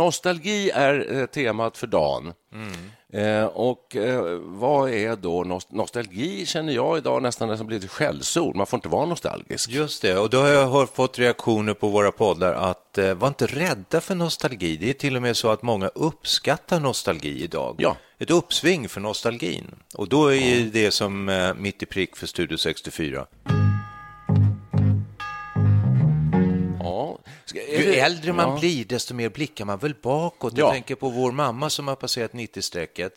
Nostalgi är eh, temat för dagen. Eh, och eh, vad är då nost- nostalgi? Känner jag idag nästan som blivit ett skällsord. Man får inte vara nostalgisk. Just det, och då har jag fått reaktioner på våra poddar att eh, var inte rädda för nostalgi. Det är till och med så att många uppskattar nostalgi idag. Ja. Ett uppsving för nostalgin. Och då är ju det som eh, mitt i prick för Studio 64. Ju äldre man ja. blir, desto mer blickar man väl bakåt. Ja. Jag tänker på vår mamma som har passerat 90-strecket,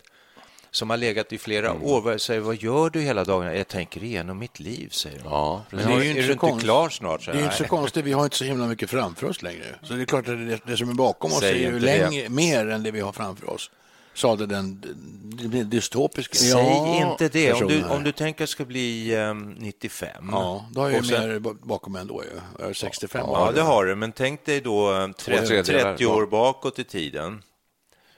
som har legat i flera Mm. år. Jag säger, vad gör du hela dagen? Jag tänker igenom mitt liv, säger hon. Ja, Men Det är ju inte är du inte klar snart? Det är inte så konstigt, vi har inte så himla mycket framför oss längre. Så det är klart att det, det som är bakom oss Säg är ju längre, mer än det vi har framför oss. Sade den, dystopiska. Säg Ja, inte det. Om du, om du tänker ska bli ehm, 95. Ja, då har jag ju sen- mer ba- bakom ändå ju. Jag är 65 Ja, år. det har du. Men tänk dig då eh, 30, tredjedelar, 30 ja. år bakåt i tiden.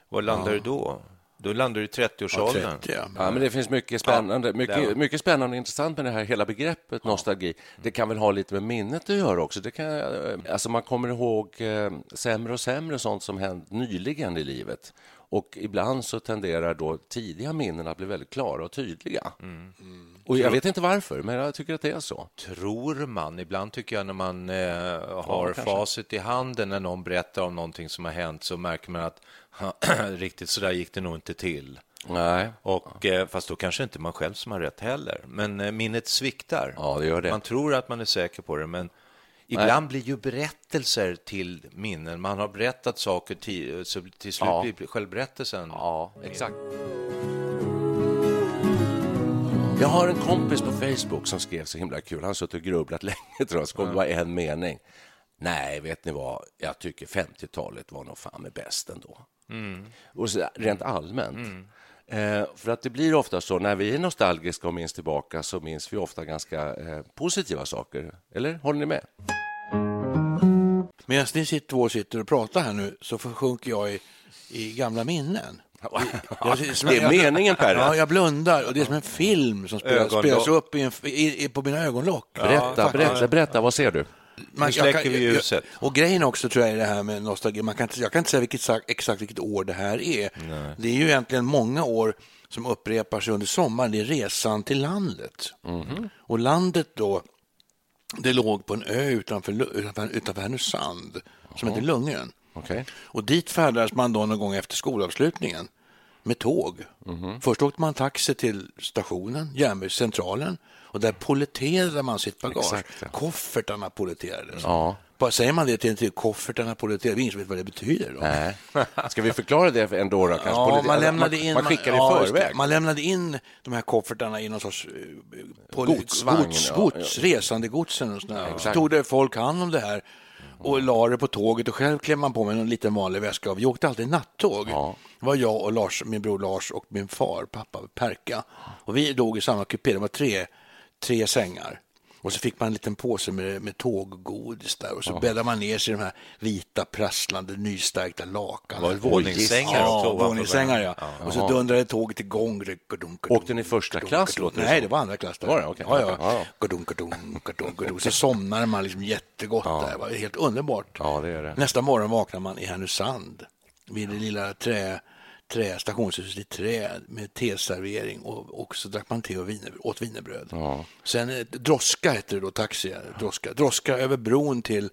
Var landar du då? Då landar du i 30-årsåldern. Ja, 30, ja. Ja, men det finns mycket spännande, Ja. mycket, mycket spännande och intressant med det här hela begreppet nostalgi. Det kan väl ha lite med minnet att göra också. Det kan, eh, alltså man kommer ihåg eh, sämre och sämre sånt som hänt nyligen i livet. Och ibland så tenderar då tidiga minnen att bli väldigt klara och tydliga. Och jag vet inte varför, men jag tycker att det är så. Tror man. Ibland tycker jag när man eh, har kanske. facit i handen när någon berättar om någonting som har hänt så märker man att riktigt så där gick det nog inte till. Nej. Och, eh, fast då kanske inte man själv som har rätt heller. Men eh, minnet sviktar. Ja, det gör det. Man tror att man är säker på det, men ibland blir ju berättelser till minnen. Man har berättat saker till, så till slut Ja. blir självberättelsen. Ja, exakt. Jag har en kompis på Facebook som skrev så himla kul. Han har suttit och grubblat länge, tror jag. Så kom det bara en mening. Nej, vet ni vad? Jag tycker 50-talet var nog fan med bäst ändå. Och så, rent allmänt. Eh, för att det blir ofta så, när vi är nostalgiska och minns tillbaka så minns vi ofta ganska eh, positiva saker. Eller? Håller ni med? Medan ni sitter, två sitter och pratar här nu så försjunker jag i, i gamla minnen. Jag- Det är meningen, Per. Ja, jag blundar och det är som en film som spelas, spelas upp i en, i, i, på mina ögonlock. Berätta, berätta, berätta, vad ser du? Man, Nu släcker kan- vi ljuset. Och grejen också tror jag är det här med nostalgi. Man kan inte, jag kan inte säga vilket, exakt vilket år det här är. Det är ju egentligen många år som upprepar sig under sommaren. Det är resan till landet. Och landet då, det låg på en ö utanför, utanför, utanför Härnösand som heter Lungön. Okej. Och dit färdades man då någon gång efter skolavslutningen med tåg. Först åkte man taxi till stationen, järnvägscentralen och där polletterade man sitt bagage. Exakt, ja. Koffertarna polletterades. Ja. Bara Säger man det till en till koffertarna polletterades, det är ingen som vet vad det betyder. Då. Nej. Ska vi förklara det ändå? Då, kanske? Ja, man lämnade man, in, man skickar ja, i förväg. Man lämnade in de här koffertarna i någon sorts eh, Godsvagn, gods, ja, gods, ja. resandegodsen och sådär. så exakt. tog det folk hand om det här och la det på tåget och själv klev man på med en liten vanlig väska. Vi åkte alltid nattåg. Ja. Det var jag och Lars, min bror Lars och min far, pappa Perka. Och vi låg i samma kupé, det var tre, tre sängar. Och så fick man en liten påse med, med tåggodis där och så bäddade man ner sig i de här vita, prasslande, nystärkta. Var det våningssängar Ja, också våningssängar ja. varandra? Och så dundrade tåget igång. Åkte ni första klass, låter Nej, det var andra klass. Där. Var det? Okej. Ja, Ja, ja. ja. Gadunk, gadunk, gadunk, gadunk. Så somnade man liksom jättegott där. Det var helt underbart. Ja, det är det. Nästa morgon vaknar man i Härnösand vid det lilla trä, trä, stationshuset i trä med teservering och, och så drack man te och viner, åt wienerbröd. Sen eh, Droska hette det då, taxi. Droska, droska över bron till,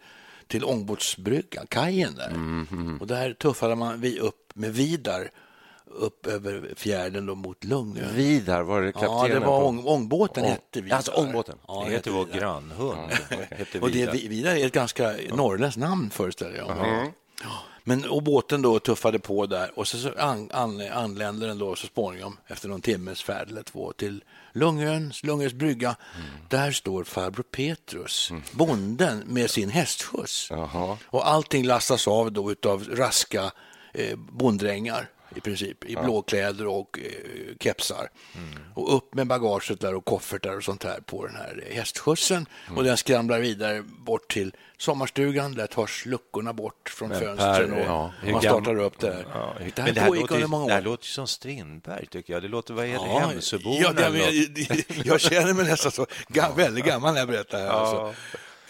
till ångbåtsbryggan, kajen där. Mhm. Och där tuffade man vi upp med Vidar upp över fjärden då mot Lungö. Vidar, var det kaptenen? Ja, det var ång, ångbåten Ång- hette Vidar. Alltså, ångbåten. Ja, Det heter vår Vidar. grannhund. Hette Och det, Vidar. Vi- Vidar är ett ganska norrländskt namn föreställer jag mig. Ja. Men och båten då tuffade på där och så, så an, an, anländer den då så småningom efter någon timmes färd eller två till Lungöns, Lungöns brygga. Där står farbror Petrus, bonden med sin hästskjuts. Jaha. Och allting lastas av då utav raska eh, bonddrängar i princip, i blåkläder och eh, kepsar. Och upp med bagaget där och koffertar och sånt här på den här hästskjutsen. Och den skramlar vidare bort till sommarstugan. Där tas luckorna bort från fönstren och ja, man gam- startar upp det här. Ja, det men det här här, pågick under många det här år. låter som Strindberg, tycker jag. Det låter, vad det, Ja, Hemsöborna? ja, det, något? jag, jag känner mig nästan så ga, väldigt gammal när jag berättar det här. Alltså.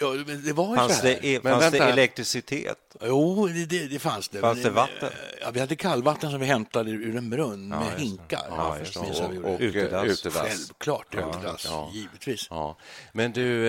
Ja, men det var ju Fanns så här. det, Men fanns det vänta. elektricitet? Jo, det, det, det fanns det. Fanns det vatten? Ja, vi hade kallvatten som vi hämtade ur en brunn med det. hinkar. Ja, det. jag gjorde. Och, och Utedass. utedass. Självklart utedass, ja. givetvis. Ja. Men du,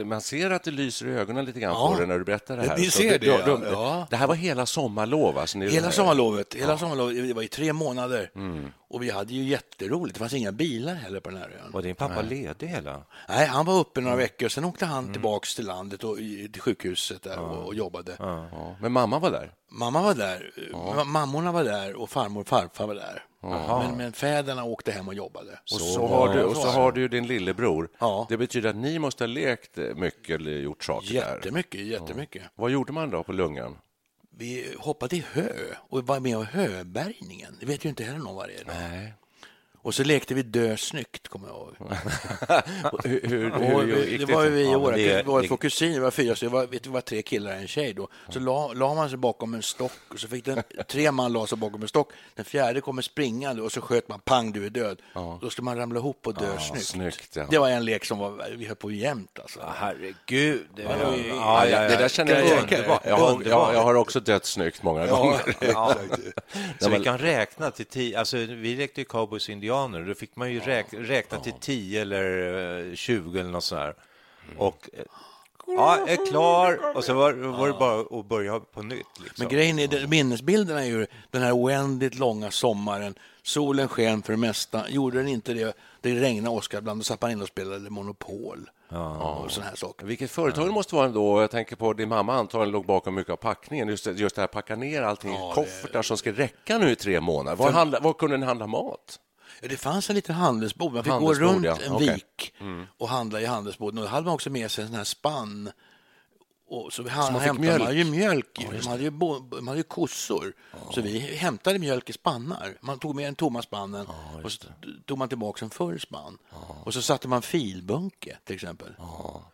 eh, man ser att det lyser i ögonen lite grann Ja. på dig när du berättar det här. Ni ser det, ja, ja. du- Ja. Det här var hela sommarlov? Alltså, ni, Hela sommarlovet, hela sommarlovet, det var i tre månader. Mm. Och vi hade ju jätteroligt. Det fanns inga bilar heller på den här ön. Var din pappa ledig hela? Nej, han var uppe Mm. några veckor, sen åkte han tillbaks till landet och i- till sjukhuset där och, och jobbade. Ja. Men mamma var där? Mamma var där, ma- mammorna var där och farmor och farfar var där. Men, men fäderna åkte hem och jobbade. Och så, har, du, och så har du ju din lillebror. Ja. Det betyder att ni måste ha lekt eh, mycket eller gjort saker där. Jättemycket, jättemycket. Vad gjorde man då på lungan? Vi hoppade i hö och var med om höbärgningen. Det vet ju inte heller någon vad det är. Nej. Och så lekte vi dö snyggt, kommer jag ihåg. hur, hur, Och hur det det var ju vi, Ja, men våra, det- det var två kusiner, vi var fyra, så det var, vet du, det var tre killar och en tjej då. Så la, la man sig bakom en stock och så fick den, tre man la sig bakom en stock. Den fjärde kommer springande och så sköt man, pang du är död. Då skulle man ramla ihop och dö snyggt. snyggt, ja. Det var en lek som var, vi höll på jämt alltså. Herregud. Det, var ja, ja, ja. Det där känner jag igen. Jag har, Underbart. jag, jag har också dött snyggt många Ja, gånger. Så vi kan räkna till tio, alltså vi lekte ju cowboys och indianer då fick man ju räk, räkna till tio eller eh, tjugo eller något sånt där. Och eh, ja, är klar och så var, var det bara att börja på nytt. Liksom. Men grejen är, det- minnesbilderna är ju den här oändligt långa sommaren. Solen sken för det mesta. Gjorde den inte det, det regnade Oskar ibland, då satt man in och spelade Monopol. Och sådana här saker. Vilket företag det måste vara ändå. Jag tänker på din mamma antagligen låg bakom mycket av packningen. Just det, just det här packa ner allting i koffertar som ska räcka nu i tre månader. Var, handla, var kunde ni handla mat? Ja, Det fanns en liten handelsbod. Man fick gå runt ja. en Okej. vik och handla i handelsboden. Och då hade man också med sig en sån här spann. Och så han, man fick hämtade mjölk? man ju mjölk. de, hade ju bo, de hade ju kossor. Så vi hämtade mjölk i spannar. Man tog med den tomma spannen och så tog man tillbaka en full spann. Och så satte man filbunke till exempel.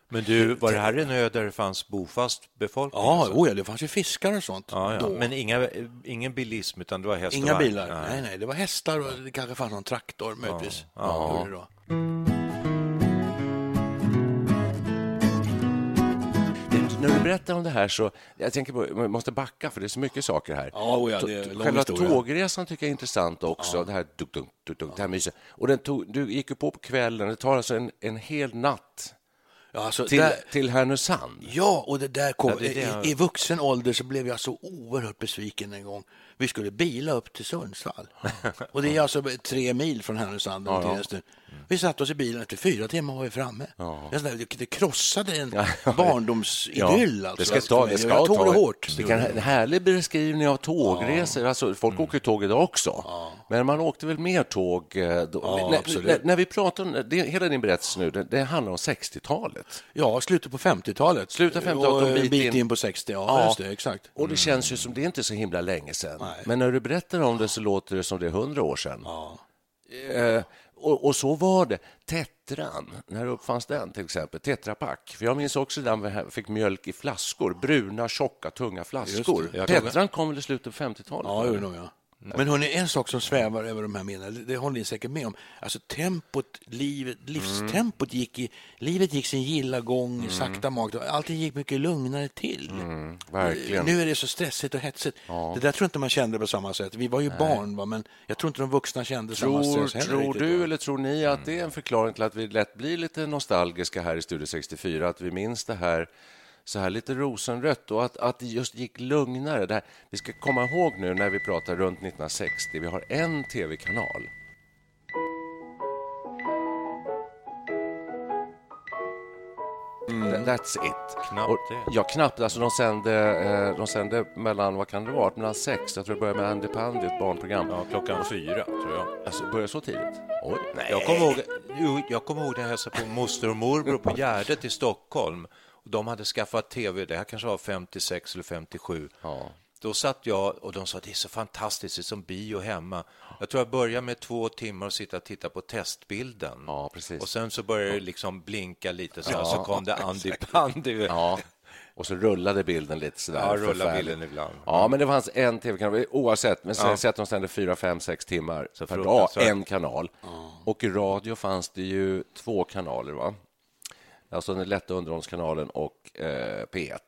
Men du, var det här en ö där det fanns bofast befolkning? Ja, alltså? oh ja, det fanns ju fiskar och sånt. ja, ja. Men inga, ingen bilism, utan det var häst och Inga bilar. Nej. nej, det var hästar och det kanske fanns någon traktor möjligtvis. Ja. Gjorde När du berättar om det här så, jag tänker på, jag måste backa för det är så mycket saker här. Ja, oh ja, det är lång Själva historia. tågresan tycker jag är intressant också. Det här duk, duk, duk, duk, det här myset. Och den tog, du gick ju på på kvällen, det tar alltså en, en hel natt Ja, alltså, till, där, till Härnösand. Ja, och det där kom, Ja, det det i, i vuxen ålder så blev jag så oerhört besviken en gång. Vi skulle bila upp till Sundsvall. Och det är alltså tre mil från Härnösand. till Hästen. Vi satte oss i bilen, efter fyra timmar var vi framme. Det, där- det krossade en barndomsidyll. alltså, det ska alltså, ta, för det ska jag tog ta, det hårt. En härlig beskrivning av tågresor. Alltså, folk Mm. åker tåg idag också. Men man åkte väl mer tåg eh, då. Ja, när, när, när vi pratar om det, hela din berättelse nu, det, det handlar om 60-talet. Ja, slutet på 50-talet. Slutet av 50-talet och och bit in. in på 60, ja, Ja. just det, exakt. Och det känns ju som det är inte så himla länge sedan. Nej. Men när du berättar om det så låter det som det är hundra år sedan. Eh, och, och, så var det. Tetran, när uppfanns den till exempel? Tetrapack. För jag minns också den vi fick mjölk i flaskor. Bruna, tjocka, tunga flaskor. Tetran kom väl i slutet på 50-talet? Ja, det nog, ja. Men hörni, en sak som svävar över de här minnena, det håller ni säkert med om. Alltså tempot, livet, livstempot gick i, livet gick sin gilla gång, mm. sakta makt. Allting gick mycket lugnare till. Mm, verkligen. Nu är det så stressigt och hetsigt. Ja. Det där tror jag inte man kände på samma sätt. Vi var ju barn, va? men jag tror inte de vuxna kände tror, samma stress heller. Tror du eller tror ni att det är en förklaring till att vi lätt blir lite nostalgiska här i Studio 64? Att vi minns det här så här lite rosenrött och att, att det just gick lugnare. Det här, vi ska komma ihåg nu när vi pratar runt 1960, vi har en tv-kanal. Mm. That's it. Knappt det. Ja, knappt. Alltså, de, sände, eh, de sände mellan, vad kan det vara, mellan sex, jag tror det började med Andy Pandy, ett barnprogram. Ja, klockan fyra, tror jag. Alltså, började så tidigt? Oj. Nej. Jag kommer ihåg, jo, jag kommer ihåg när jag hälsade på moster och morbror på Gärdet i Stockholm. De hade skaffat tv, det här kanske var 56 eller 57. Ja. Då satt jag och de sa det är så fantastiskt, det är som bio hemma. Jag tror jag började med två timmar och sitta och titta på testbilden. Ja. Och sen så började det liksom blinka lite så, ja, så kom det Andy Pandy. Ja. Och så rullade bilden lite sådär. Ja, rullade bilden ibland. Ja, men det fanns en tv-kanal, oavsett, men ja. säg att de sände fyra, fem, sex timmar så per dag, en kanal. Ja. Och i radio fanns det ju två kanaler, va? Alltså den lätta underhållskanalen och eh, P1.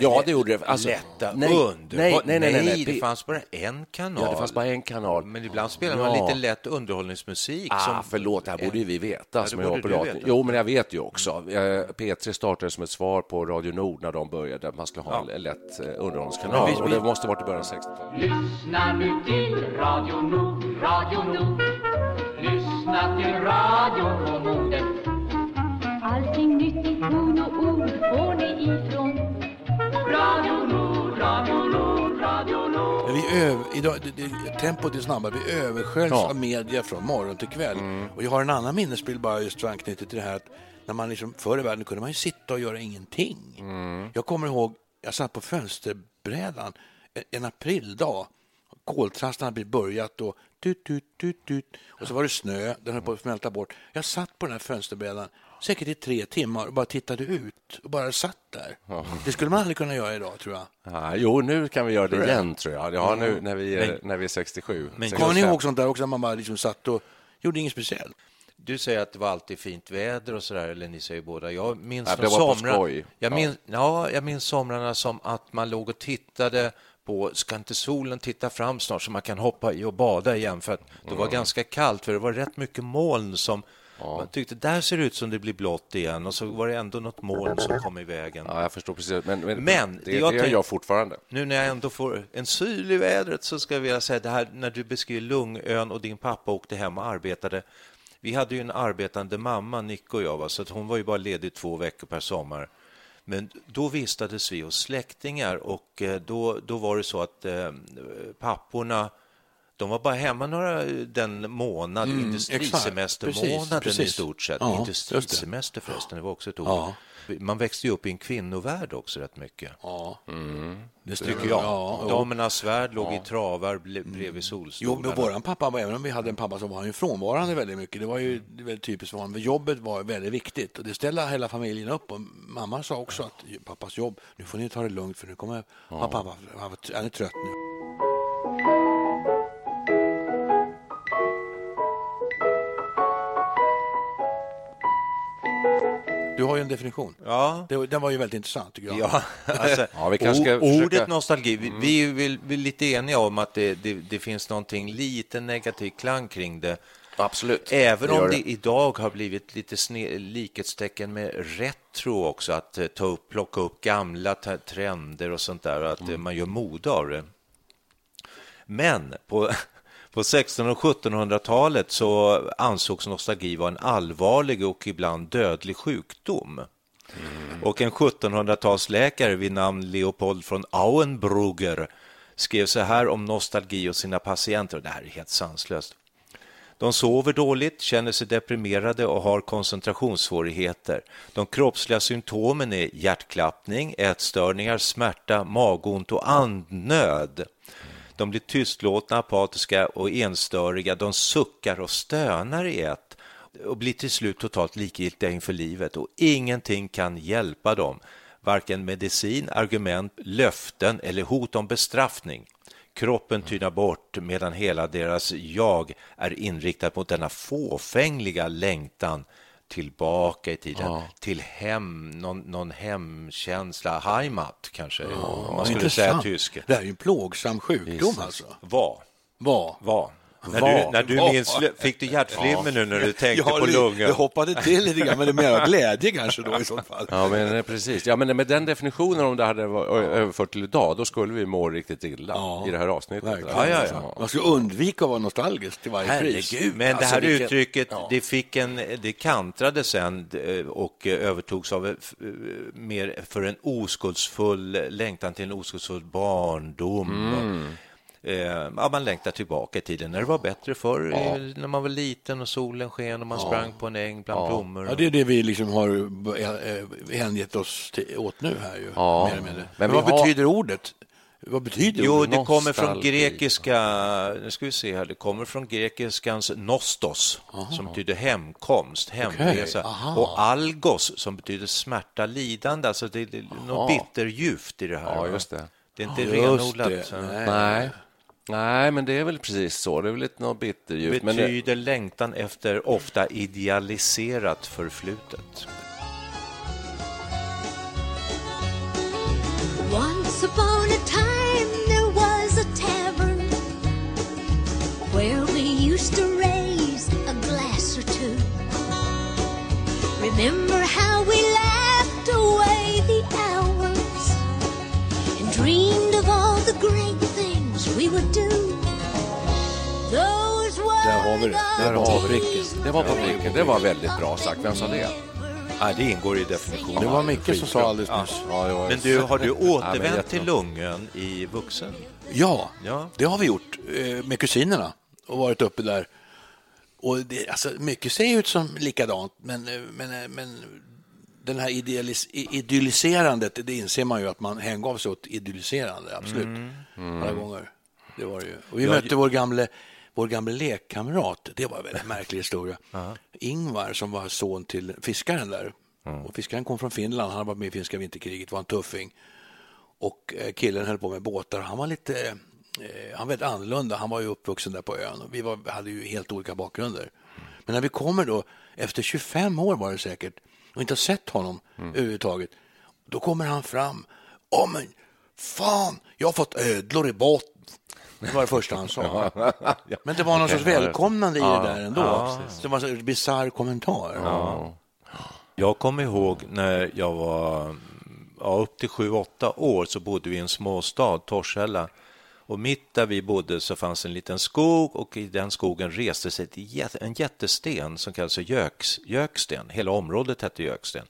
Ja, det gjorde det. Alltså, Lätta nej, under... Nej, nej, nej, nej, nej, det fanns bara en kanal. Ja, det fanns bara en kanal. Men ibland spelade ja. man lite lätt underhållningsmusik. Ah, som... förlåt, det här borde ju vi veta. Ja, som jag på radio. Jo, men jag vet ju också. P3 startade som ett svar på Radio Nord när de började. Man skulle ha en lätt eh, underhållningskanal. Vi, och det måste varit i början av 60-talet. Lyssna nu till Radio Nord, Radio Nord. Lyssna till radio Vi öv, idag, det, det, tempot är snabbare. Vi översköljs ja. av media från morgon till kväll. Mm. Och jag har en annan minnesbild bara just anknutet till det här att när man liksom, förr i världen kunde man ju sitta och göra ingenting. Mm. Jag kommer ihåg, jag satt på fönsterbrädan en aprildag. Koltrasten hade börjat och tut, tut, tut, tut. Och så var det snö, den höll på att smälta bort. Jag satt på den här fönsterbrädan säkert i tre timmar och bara tittade ut och bara satt där. Ja. Det skulle man aldrig kunna göra idag, tror jag. Ja, jo, nu kan vi göra det igen, tror jag. Ja, nu när vi är, när vi är 67. Men kommer ni ihåg sånt där också, när man bara liksom satt och gjorde inget speciellt? Du säger att det var alltid fint väder och så där, eller ni säger båda. Jag minns ja, från somrar, jag minns, ja. jag minns somrarna som att man låg och tittade på ska inte solen titta fram snart så man kan hoppa i och bada igen för att det var mm. ganska kallt för det var rätt mycket moln som Ja. Man tyckte där ser det ut som det blir blått igen och så var det ändå något moln som kom i vägen. Ja, jag förstår precis. Men, men, men det, jag det gör jag fortfarande. Nu när jag ändå får en syl i vädret så ska jag vilja säga det här när du beskriver Lungön och din pappa åkte hem och arbetade. Vi hade ju en arbetande mamma, Nick och jag, va? så hon var ju bara ledig två veckor per sommar. Men då vistades vi hos släktingar och eh, då, då var det så att eh, papporna de var bara hemma några, den månad, mm, industrisemestermånaden precis, precis. i stort sett. Ja, Industrisemester förresten, det var också ett ord. Ja. Man växte ju upp i en kvinnovärld också rätt mycket. Ja. Mm. Det tycker jag. Ja, Damernas värld låg ja. i travar bredvid mm. solstolarna. Jo, men våran pappa, även om vi hade en pappa som var ju frånvarande väldigt mycket, det var ju väldigt typiskt för honom. Jobbet var väldigt viktigt och det ställde hela familjen upp. Och mamma sa också att pappas jobb, nu får ni ta det lugnt för nu kommer ja. pappa, han är trött nu. Har ju en definition. Ja. Det, den var ju väldigt intressant, tycker jag. Ja, alltså, ja, vi kanske o, ordet försöka... nostalgi, vi, mm. vi, väl, vi är lite eniga om att det, det, det finns någonting lite negativ klang kring det. Absolut. Även det om det, det, idag har blivit lite sne, likhetstecken med retro också, att uh, ta upp, plocka upp gamla trender och sånt där, att uh, man gör mode av det. Men på på 1600 och 1700-talet så ansågs nostalgi vara en allvarlig och ibland dödlig sjukdom. Mm. Och en 1700-talsläkare vid namn Leopold von Auenbrugger skrev så här om nostalgi och sina patienter. Och det här är helt sanslöst. De sover dåligt, känner sig deprimerade och har koncentrationssvårigheter. De kroppsliga symptomen är hjärtklappning, ätstörningar, smärta, magont och andnöd. De blir tystlåtna, apatiska och enstöriga. De suckar och stönar i ett och blir till slut totalt likgiltiga inför livet och ingenting kan hjälpa dem. Varken medicin, argument, löften eller hot om bestraffning. Kroppen tynar bort medan hela deras jag är inriktat mot denna fåfängliga längtan tillbaka i tiden, ja. till hem, någon, någon hemkänsla, Heimat kanske, ja, man skulle säga tysk. Det här är ju en plågsam sjukdom Jesus. alltså. Var. Var. Var. När du, när du minns, fick du hjärtflimmer ja. nu när du tänkte ja, på lungen? Jag hoppade till lite grann, men det är mer glädje kanske då i så fall. Ja, men eh, precis. Ja, men med den definitionen, om det hade överfört till idag, då skulle vi må riktigt illa ja. i det här avsnittet. Ja, ja, ja. Man ska undvika att vara nostalgisk till varje Herregud, pris. Men alltså, det här vilket... uttrycket, det, fick en, det kantrade sen eh, och övertogs av eh, mer för en oskuldsfull längtan till en oskuldsfull barndom. Mm. Eh, ja, man längtar tillbaka i tiden när det var bättre förr, ja. när man var liten och solen sken och man ja. sprang på en äng bland ja. blommor. Ja, det är det vi liksom har eh, hängett oss till, åt nu här ju. Ja. Mer med Men vad har... betyder ordet? Vad betyder jo, det? kommer från grekiska, nu ska vi se här, det kommer från grekiskans nostos, Aha. som betyder hemkomst, hemresa, okay. och algos, som betyder smärta, lidande, alltså det är något bittergift i det här. Ja, just det. Det är inte renodlat. Nej. Nej. Nej, men det är väl precis så. Det är väl lite något bitterljuvt. Betyder det... längtan efter ofta idealiserat förflutet. Once upon a time there was a tavern Where we used to raise a glass or two Remember how har vi det. Där har vi pricken. Det var på pricken. Det var väldigt bra sagt. Vem sa det? Ja, det ingår i definitionen. Det var Micke som sa alldeles nyss. Ja. Ja, men du, har du återvänt till Lungön i vuxen? Ja, ja, det har vi gjort eh, med kusinerna och varit uppe där. Och det, alltså, mycket ser ut som likadant, men, eh, men, eh, men den här idealis, idylliserandet, det inser man ju att man hängav sig åt idylliserande, absolut, mm. Mm. alla gånger. Det var det ju. Och vi mötte vår gamle, vår gamle lekkamrat. Det var en väldigt märklig historia. Ingvar som var son till fiskaren där. Mm. Och fiskaren kom från Finland. Han varit med i finska vinterkriget, var en tuffing. Och eh, killen höll på med båtar. Han var lite eh, han var väldigt annorlunda. Han var ju uppvuxen där på ön. Och vi var, hade ju helt olika bakgrunder. Men när vi kommer då, efter 25 år var det säkert, och inte har sett honom mm. överhuvudtaget, då kommer han fram. Åh, men fan, jag har fått ödlor i båten. Det var det första han sa. Men det var någon sorts välkomnande i det där ändå. Det var en bisarr kommentar. Ja. Jag kommer ihåg när jag var ja, upp till sju, åtta år så bodde vi i en småstad, Torshälla. Och mitt där vi bodde så fanns en liten skog och i den skogen reste sig en jättesten som kallas Göks, Göksten. Hela området hette Göksten.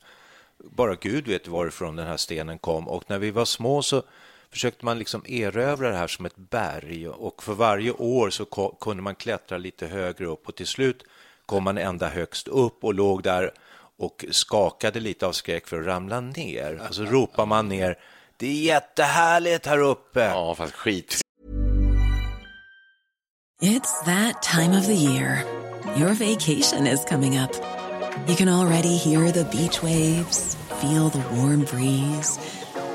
Bara Gud vet varifrån den här stenen kom och när vi var små så försökte man liksom erövra det här som ett berg och för varje år så kunde man klättra lite högre upp och till slut kom man ända högst upp och låg där och skakade lite av skräck för att ramla ner. Och så ropar man ner, det är jättehärligt här uppe. Ja, fast skit. It's that time of the year. Your vacation is coming up. You can already hear the beach waves, feel the warm breeze,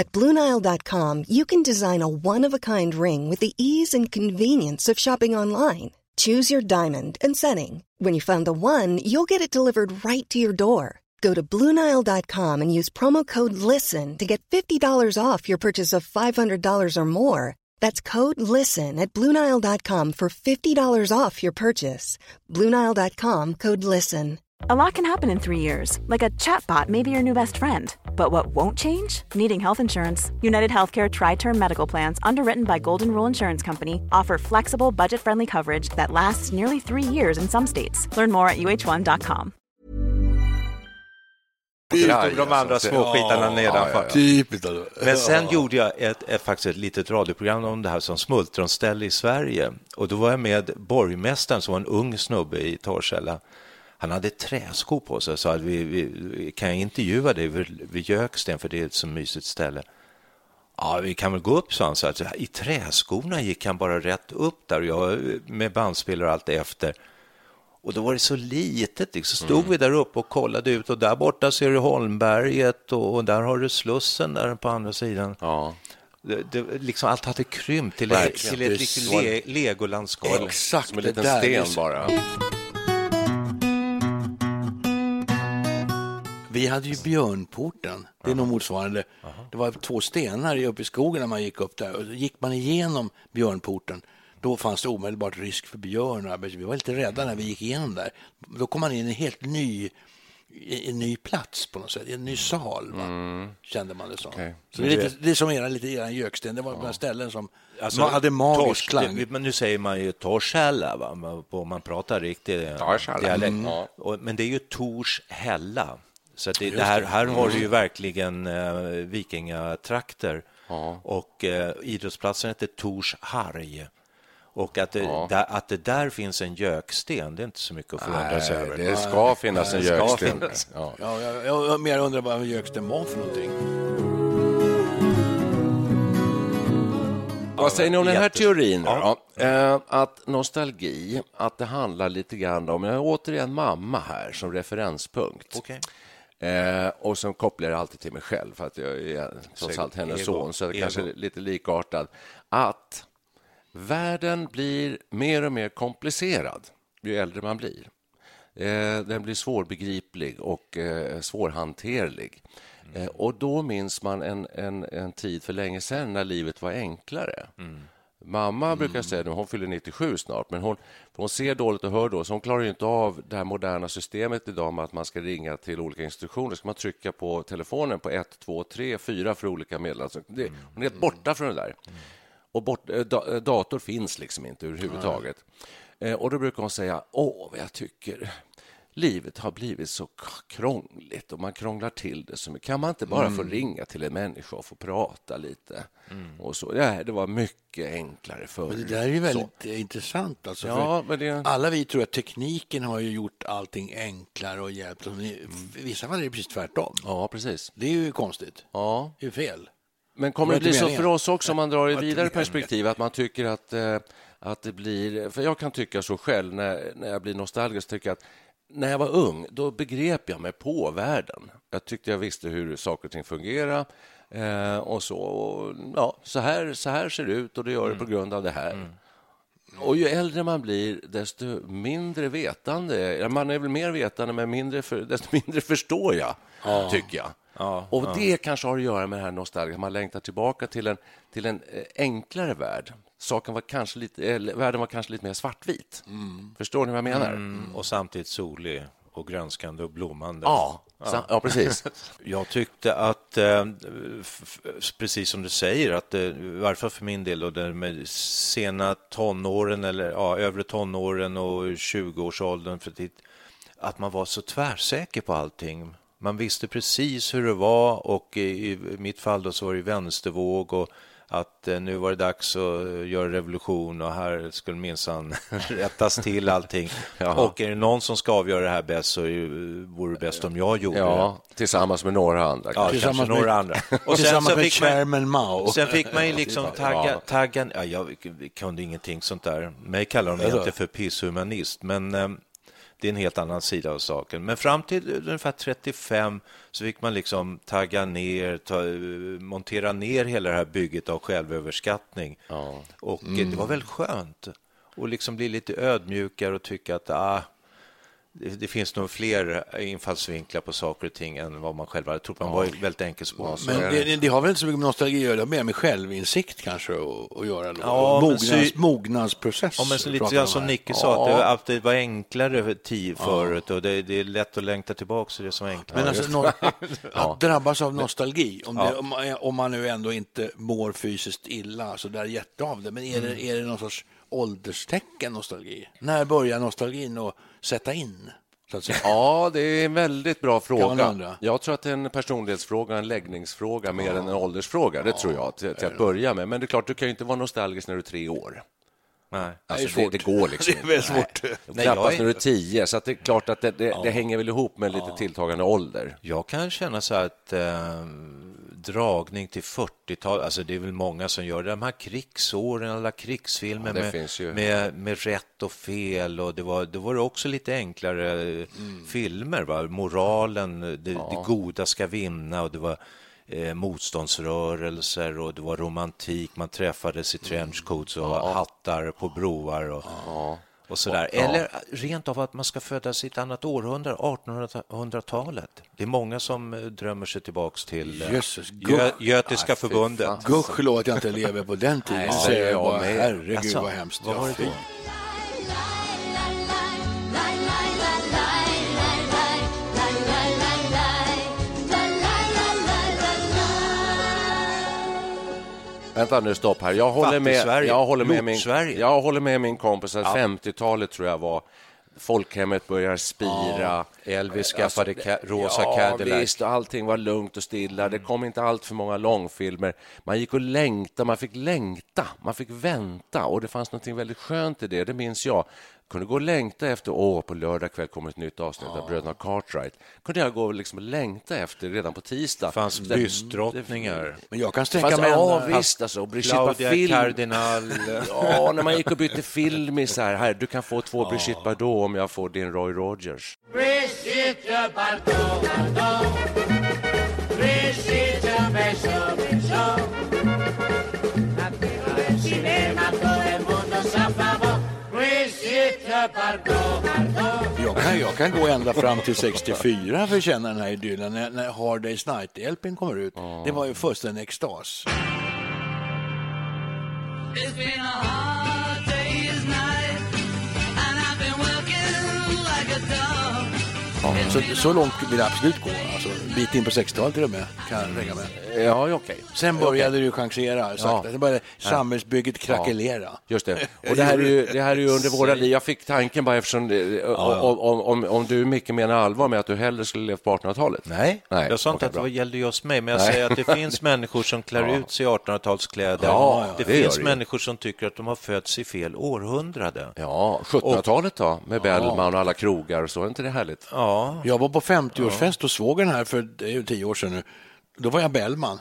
At Bluenile.com, you can design a one of a kind ring with the ease and convenience of shopping online. Choose your diamond and setting. When you find the one, you'll get it delivered right to your door. Go to Bluenile.com and use promo code LISTEN to get $50 off your purchase of $500 or more. That's code LISTEN at Bluenile.com for $50 off your purchase. Bluenile.com code LISTEN. A lot can happen in three years, like a chatbot may be your new best friend But what won't change? Needing health insurance. United Healthcare Tri Term Medical Plans, underwritten by Golden Rule Insurance Company, offer flexible, budget friendly coverage that lasts nearly three years in some states. Learn more at uh1.com. Stod de andra småskitarna nedanför. Typiskt. alltså. Men sen gjorde jag ett, ett, faktiskt ett litet radioprogram om det här som smultronställe i Sverige. Och då var jag med borgmästaren som var en ung snubbe i Torshälla. Han hade träskor på sig och sa att vi, vi, kan jag intervjua dig vid, Göksten för det är ett så mysigt ställe. Ja, vi kan väl gå upp, sa han. Så att, I träskorna gick han bara rätt upp där och jag med bandspelare och allt efter. Och då var det så litet, liksom. så stod vi där uppe och kollade ut och där borta ser du Holmberget och, och där har du Slussen där på andra sidan. Ja. Det, det, liksom allt hade krympt till, ett, Verkligen. till ett riktigt le, legolandskap. Exakt Som en liten sten bara. Vi hade ju Björnporten, det är nog motsvarande. Det var två stenar uppe i skogen när man gick upp där och gick man igenom Björnporten. Då fanns det omedelbart risk för björn. Vi var lite rädda när vi gick igenom där. Då kom man in i en helt ny, en ny plats på något sätt, en ny sal, va? kände man det som. Okej. Så det är, lite, det är som era, lite eran göksten, det var några ställen som Alltså, ma- hade magisk torsk, klang. det- Men nu säger man ju Torshälla, va? Man- Om man pratar riktigt dialekt. Mm. Ja. Men det är ju Torshälla. Så att det, det här, här har du ju verkligen eh, vikingatrakter. Ja. Och eh, idrottsplatsen heter Torsharg. Och att det, Ja. där, att det där finns en göksten, det är inte så mycket att förundra sig Nej, över. det ska finnas en göksten. finnas. Ja. Ja, jag, jag, jag mer undrar vad göksten var för någonting. Vad säger ni om den här teorin? Ja. Eh, att nostalgi, att det handlar lite grann om, jag har återigen mamma här som referenspunkt. Okej. Eh, och som kopplar jag alltid till mig själv, för att jag är trots allt hennes son, så det Ego. kanske är lite likartad. Att världen blir mer och mer komplicerad ju äldre man blir. Eh, den blir svårbegriplig och eh, svårhanterlig. Eh, och då minns man en, en, en tid för länge sedan när livet var enklare. Mamma brukar säga, nu, hon fyller 97 snart, men hon, hon ser dåligt och hör dåligt, så hon klarar ju inte av det här moderna systemet idag med att man ska ringa till olika institutioner. ska man trycka på telefonen på 1, 2, 3, 4 för olika medel. Alltså, det, hon är helt borta från det där. Och bort, eh, da, eh, dator finns liksom inte överhuvudtaget. Eh, och då brukar hon säga, åh, vad jag tycker livet har blivit så krångligt och man krånglar till det så mycket. Kan man inte bara få ringa till en människa och få prata lite? Och så. Ja, det var mycket enklare förr. Men det där är ju Så. väldigt eh, intressant. Alltså, Ja, det- Alla vi tror att tekniken har ju gjort allting enklare och hjälpt. Men I vissa fall är det precis tvärtom. Ja, precis. Det är ju konstigt. Ja. Det är fel. Men kommer Det bli så för oss också om man drar ett vidare perspektiv att man tycker att, eh, att det blir... För jag kan tycka så själv när, när jag blir nostalgisk, tycker att när jag var ung, då begrep jag mig på världen. Jag tyckte jag visste hur saker och ting fungerar. Eh, och så, och, ja, så, här, så här ser det ut och det gör det på grund av det här. Och ju äldre man blir, desto mindre vetande... ja, Man är väl mer vetande, men mindre för, desto mindre förstår jag, tycker jag. och det kanske har att göra med det här nostalgiska. Man längtar tillbaka till en, till en eh, enklare värld. Saken var kanske lite, eller, världen var kanske lite mer svartvit. Förstår ni vad jag menar? Mm, och samtidigt solig och grönskande och blommande. Ja, ja. ja, precis. Jag tyckte att, eh, precis som du säger, att eh, i varje fall för min del, och det med sena tonåren eller ja, övre tonåren och 20-årsåldern, för dit, att man var så tvärsäker på allting. Man visste precis hur det var och i, i mitt fall då så var det vänstervåg och att eh, nu var det dags att eh, göra revolution och här skulle minsann rättas till allting. Jaha. Och är det någon som ska avgöra det här bäst så är det- vore det bäst om jag gjorde det. Ja, tillsammans med några andra. Ja. Tillsammans med- några andra. Och sen Tillsammans så med fick man, chairman Mao. sen fick man ju liksom tagga, Ja. tagga ja, jag kunde ingenting sånt där. Mig kallar de inte för pisshumanist, men eh, det är en helt annan sida av saken. Men fram till ungefär 35 så fick man liksom tagga ner, ta, montera ner hela det här bygget av självöverskattning. Och eh, det var väl skönt att liksom bli lite ödmjukare och tycka att ah, det, finns nog fler infallsvinklar på saker och ting än vad man själv hade trott. Man var ju väldigt enkelspårig. Men det, det har väl inte så mycket med nostalgi att göra, det har mer med självinsikt kanske att, göra. Då. Ja, Mognads, mognadsprocess. Ja, men så lite grann som. Nicke sa, att det, att det var enklare tid förut och det, det är lätt att längta tillbaka till det som är enklare. Men alltså, no, att drabbas av nostalgi, om, det, om, man- om man nu ändå inte mår fysiskt illa, så där jätte av det, men är, Mm. det, är det någon sorts ålderstecken, nostalgi? När börjar nostalgin att sätta in? Ja, det är en väldigt bra fråga. Jag tror att det är en personlighetsfråga, en läggningsfråga mer än en åldersfråga. Det tror jag, till, till att börja med. Men det är klart, du kan ju inte vara nostalgisk när du är tre år. Nej. Alltså, Det. Det, det går liksom Det är väldigt svårt. Nej, Knappast är- när du är tio, så att det är klart att det, det, det hänger väl ihop med lite tilltagande ålder. Jag kan känna så här att eh, dragning till 40-tal, alltså det är väl många som gör det. De här krigsåren, alla krigsfilmer Ja, det med, med, med rätt och fel och det var, det var också lite enklare Mm. filmer. Va? Moralen, det, det goda ska vinna och det var eh, motståndsrörelser och det var romantik. Man träffades i trenchcoats och hattar på broar och, och sådär. Eller rent av att man ska födas i ett annat århundrade, 1800-talet. Det är många som eh, drömmer sig tillbaks till eh, Jösses, Gö-. Götiska förbundet. Gudskelov att jag inte lever på den tiden, Nej, säger jag bara. Herregud, Alltså, vad hemskt. vad var det Ja, då? Vänta nu, stopp här. Jag håller med, jag håller med, min, jag håller med min kompis att 50-talet tror jag var folkhemmet börjar spira. Elvis skaffade Alltså, rosa ja, Cadillac. visst, och allting var lugnt och stilla. Det kom inte allt för många långfilmer. Man gick och längtade, man fick längta, man fick vänta och det fanns något väldigt skönt i det, det minns jag. Kunde gå och längta efter, åh, på lördag kväll kommer ett nytt avsnitt av Bröderna Cartwright. Kunde jag gå och liksom längta efter redan på tisdag. Det fanns byssdrottningar. Men jag kan sträcka mig ja, visst alltså. Brigitte Film. Cardinal. Ja, när man gick och bytte film i så här, här du kan få två Brigitte Bardot om jag får din Roy Rogers. Brigitte Bardot. Bardot. Jag kan, gå ända fram till 64 för att känna den här idyllen. När, när Hard Day's Night-LPn kommer ut. Det var ju fullständig extas. It's been a hard day's night, and I've been working like a dog. Ja, så, så långt vill jag absolut gå. Alltså, en bit in på 60-talet till och med, kan jag räkna med. Ja, ja, okej. Sen började ju changera sakta. Ja. Sen började samhällsbygget krackelera. Just det. Och det här är ju, det här är ju under våra liv. Jag fick tanken bara eftersom det, om, om, om, om du mycket menar allvar med att du hellre skulle leva på 1800-talet. Nej, Nej, jag sa inte okej, att det bra. gällde just mig, men jag Nej. säger att det finns människor som klär ut sig i 1800-talskläder. Ja, det, det finns det människor som tycker att de har fötts i fel århundrade. Ja, 1700-talet då, med Bellman och alla krogar och så. Är inte det härligt? Ja, Jag var på 50-årsfest och såg den här för det är ju tio år sedan nu. Då var jag Bellman.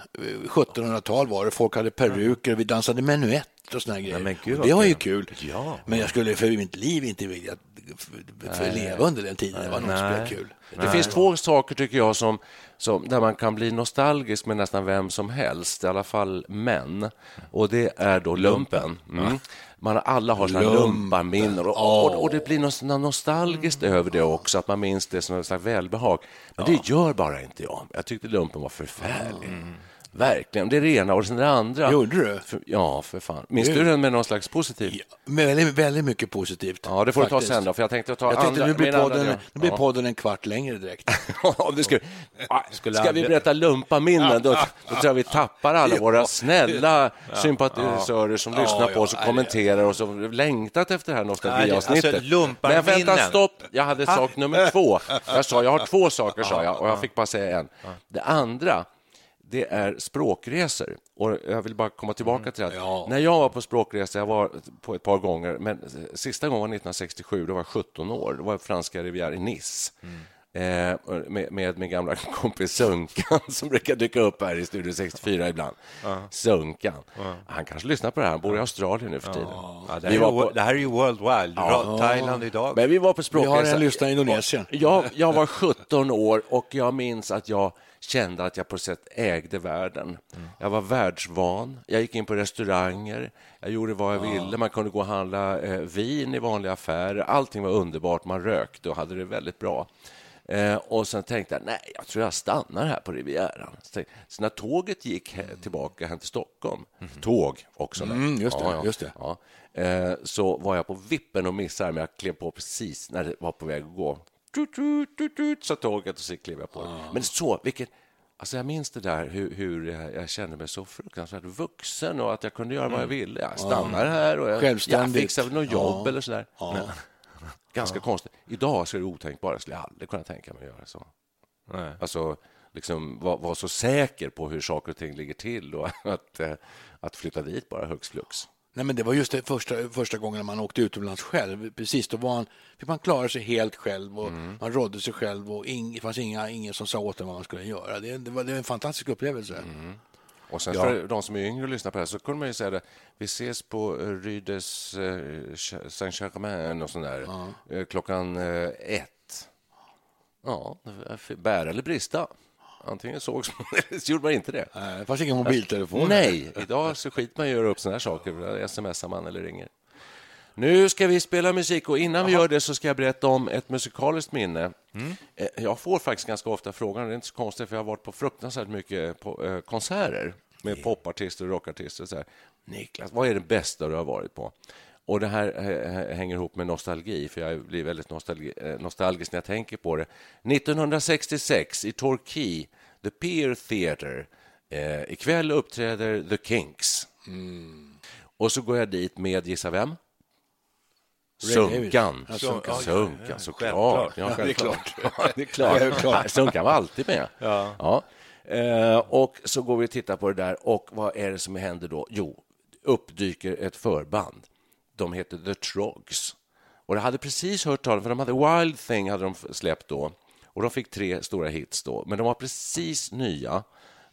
1700-tal var det. Folk hade peruker vi dansade menuett och såna grejer. gud, Och det var ju kul. Ja. Men jag skulle för mitt liv inte vilja för, för leva under den tiden. Det var nog inte så kul. Det finns två saker tycker jag som, som, där man kan bli nostalgisk med nästan vem som helst, i alla fall män. Och det är då lumpen. Mm. Man alla har Lumpen. lumparminnen och, och, och det blir något nostalgiskt över det också, att man minns det som ett slags välbehag. Men det gör bara inte jag. Jag tyckte lumpen var förfärlig. Verkligen. Det är det ena. Och sen det andra... Gjorde du? För, ja, för fan. Minns du den med någon slags positiv? Ja, väldigt, väldigt mycket positivt. Ja, det får du ta faktiskt. sen då, för jag tänkte ta Jag tänkte andra... nu blir, andra podden, del. nu blir podden en kvart längre direkt. Det ska, ska vi berätta lumpaminnen, då, då tror jag vi tappar alla våra snälla sympatisörer som lyssnar på oss och kommenterar och som längtat efter det här nostalgiavsnittet. Alltså, lumparminnen. Men vänta, stopp! Jag hade sak nummer två. Jag sa, jag har två saker, sa jag, och jag fick bara säga en. Det andra, det är språkresor. Och jag vill bara komma tillbaka till det. Ja. När jag var på språkresa, jag var på ett par gånger, men sista gången var 1967, då var jag 17 år. Då var jag franska Riviera i Nice. eh, med, med min gamla kompis Sunkan som brukar dyka upp här i Studio 64 ibland. Sunkan. Han kanske lyssnar på det här. Han bor i Australien nu för tiden. Ja, det, Vi här var är, ju- på- det här är ju World Wild. Ra- Thailand idag. Men vi var på Vi språkresa. har en lyssnare i Indonesien. Jag, jag var 17 år och jag minns att jag kände att jag på sätt ägde världen. Jag var världsvan. Jag gick in på restauranger. Jag gjorde vad jag ville. Man kunde gå och handla eh, vin i vanliga affärer. Allting var underbart. Man rökte och hade det väldigt bra. Eh, och sen tänkte jag, nej, jag tror jag stannar här på Rivieran. Så, tänkte- så när tåget gick he- tillbaka hem till Stockholm, tåg också. Mm, just det, ja, ja, just det. Ja. Eh, så var jag på vippen och missade, men jag klev på precis när det var på väg att gå. Tut, tut, tut, tut, sa tåget och så klev jag på det. Men så, vilket... Alltså jag minns det där hur, hur jag, kände mig så fruktansvärt vuxen och att jag kunde göra vad jag ville. Jag stannar här och jag, jag fixar väl något jobb Ja. eller sådär. Men, ganska konstigt. Idag så är det otänkbart. Jag skulle aldrig kunna tänka mig att göra så. Nej. Alltså, liksom vara var så säker på hur saker och ting ligger till och att, att flytta dit bara högst flux. Nej, men det var just det första, första gången man åkte utomlands själv. Precis, då var man, fick man klara sig helt själv och Mm. man rådde sig själv och ing, det fanns inga, ingen som sa åt en vad man skulle göra. Det, det, var, det var en fantastisk upplevelse. Mm. Och sen Ja. för de som är yngre och lyssnar på det här så kunde man ju säga det. Vi ses på eh, Rue des eh, Saint-Germain och sån där, eh, klockan ett. Ja, bära eller brista. Antingen sågs man eller så gjorde man inte det. Nej, Det fanns ingen mobiltelefon. Nej, idag så skiter man i att göra upp såna här saker. Smsar man eller ringer. Nu ska vi spela musik och innan vi gör det så ska jag berätta om ett musikaliskt minne. Eh, Jag får faktiskt ganska ofta frågan, det är inte så konstigt för jag har varit på fruktansvärt mycket eh, konserter med popartister och rockartister. Och så här. Niklas, vad är det bästa du har varit på? Och det här hänger ihop med nostalgi, för jag blir väldigt nostalgi, eh, nostalgisk när jag tänker på det. 1966 i Torquay, The Pier Theatre. Eh, ikväll uppträder The Kinks. Och så går jag dit med, gissa vem? Sunkan. Ja, Sunkan, såklart. Ja, det är klart. Ja, det är klart. Sunkan var alltid med. Ja. Eh, och så går vi och tittar på det där och vad är det som händer då? Jo, uppdyker ett förband. De heter The Trogs. Och jag hade precis hört talas för de hade Wild Thing hade de släppt då. Och de fick tre stora hits då, men de var precis nya.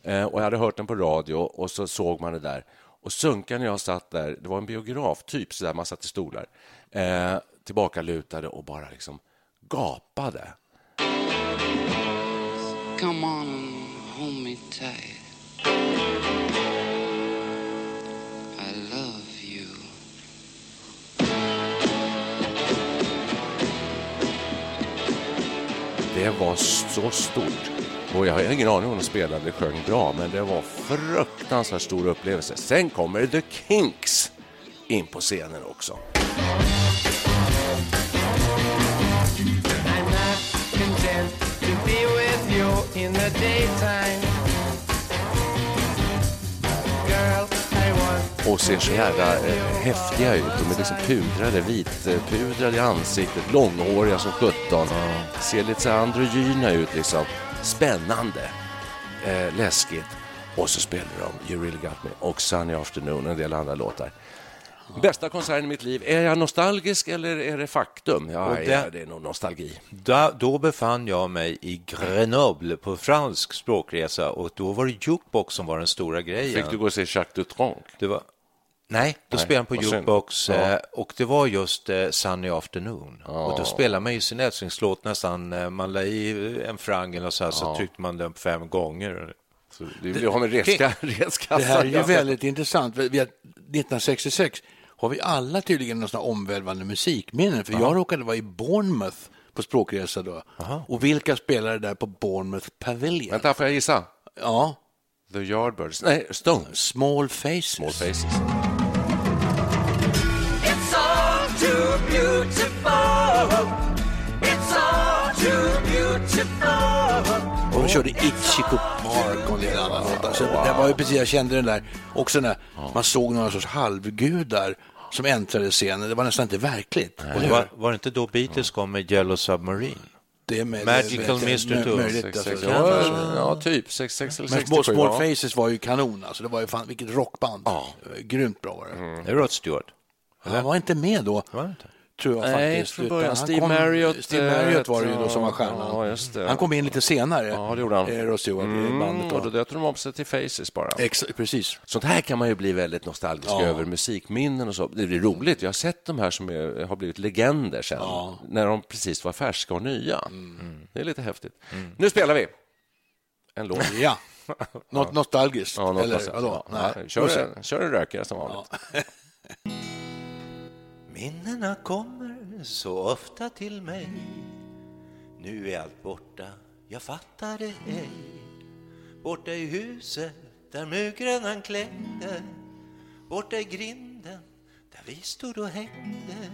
Eh, och jag hade hört den på radio och så såg man det där. Och Sunkan och jag satt där, det var en biograf, typ så där man satt i stolar, eh, tillbakalutade och bara liksom gapade. Come on and hold me tight. Det var så stort. Och jag har ingen aning om de spelade och sjöng bra, men det var fruktansvärt stor upplevelse. Sen kommer The Kinks in på scenen också. I'm not content to be with you in the daytime. Och ser så jävla eh, häftiga ut. De är liksom pudrade, vitpudrade i ansiktet, långhåriga som 17. Ser lite så här androgyna ut liksom. Spännande, eh, läskigt. Och så spelar de You really got me och Sunny afternoon och en del andra låtar. Bästa konserten i mitt liv. Är jag nostalgisk eller är det faktum? Ja, det- ja, det är nog nostalgi. Då, då befann jag mig i Grenoble på fransk språkresa och då var det jukebox som var den stora grejen. Fick du gå och se Jacques Dutronc? Det var... Nej, då Nej, spelade han på jukebox Ja. eh, och det var just eh, Sunny Afternoon. Och då spelade man ju sin älsklingslåt nästan, eh, man la i en frang eller så här, så tryckte man den fem gånger. Så det, vi har med redska, redskassa. Det här är ju väldigt intressant. Vi- vi har- 1966 har vi alla tydligen här omvälvande musikminnen. För jag råkade vara i Bournemouth på språkresa då. Och vilka spelade där på Bournemouth Pavilion? Vänta, får jag gissa? Ja, The Yardbirds? Nej, Stones. Small Faces. Small Faces. De körde Ichiko Park och andra låtar. Så det var ju precis, jag kände den där, också när man såg några sorts halvgudar som äntrade scenen. Det var nästan inte verkligt. Och det var, var det inte då Beatles kom med Yellow Submarine? Det med, Magical det- det- Mystery mö- Tour. möjligt, Sex, alltså. Det ja, ja, typ. 66 eller Men 67. Small, Small. Faces var ju kanon alltså. Det var ju fan, vilket rockband. Ja. Grymt bra var det. Det är Rod Stewart. Han var inte med då. Var det inte? Tror jag Nej, faktiskt. från början. Steve kom- Marriott, Steve eh, Marriott var det ju då som var stjärnan. Ja. Han kom in lite senare, Ja, det gjorde han. eh, Rod Stewart, i bandet. Mm, Då. och då döpte de om sig till Faces bara. Ex- precis. Sånt här kan man ju bli väldigt nostalgisk Ja. över, musikminnen och så. Det är roligt, jag har sett de här som är, har blivit legender sen, när de precis var färska och nya. Mm. Det är lite häftigt. Nu spelar vi en låt. Ja, något nostalgiskt. Ja, något Eller nostalgiskt. vadå? Ja, kör, en, kör en rökare som vanligt. Minnena kommer så ofta till mig. Nu är allt borta, jag fattar det ej. Borta i huset där mygran klängde Borta i grinden där vi stod och hängde.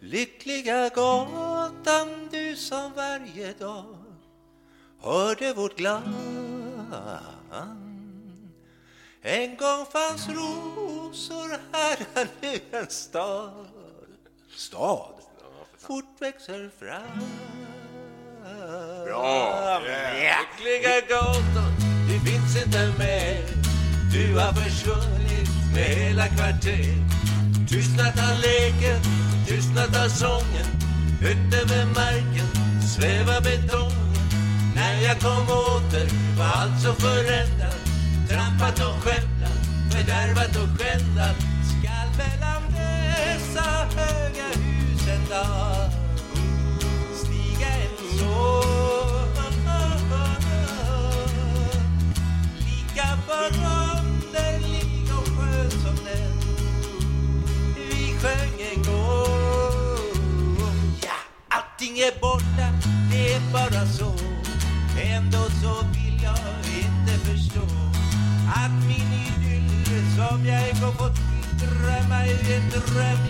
Lyckliga gatan du som varje dag hörde vårt glans en gång fanns rosor här är nu en stad. Stad? Fort växer fram. Bra! Lyckliga gatan, du finns inte mer. Du har försvunnit med hela kvarter. Tystnat har leken, tystnat har sången. Högt över marken svävar betongen. När jag kom åter var allt så förändrat Trampat och skämtat, fördärvat och skändat Skall mellan dessa höga hus en dag stiga en sång Lika bra i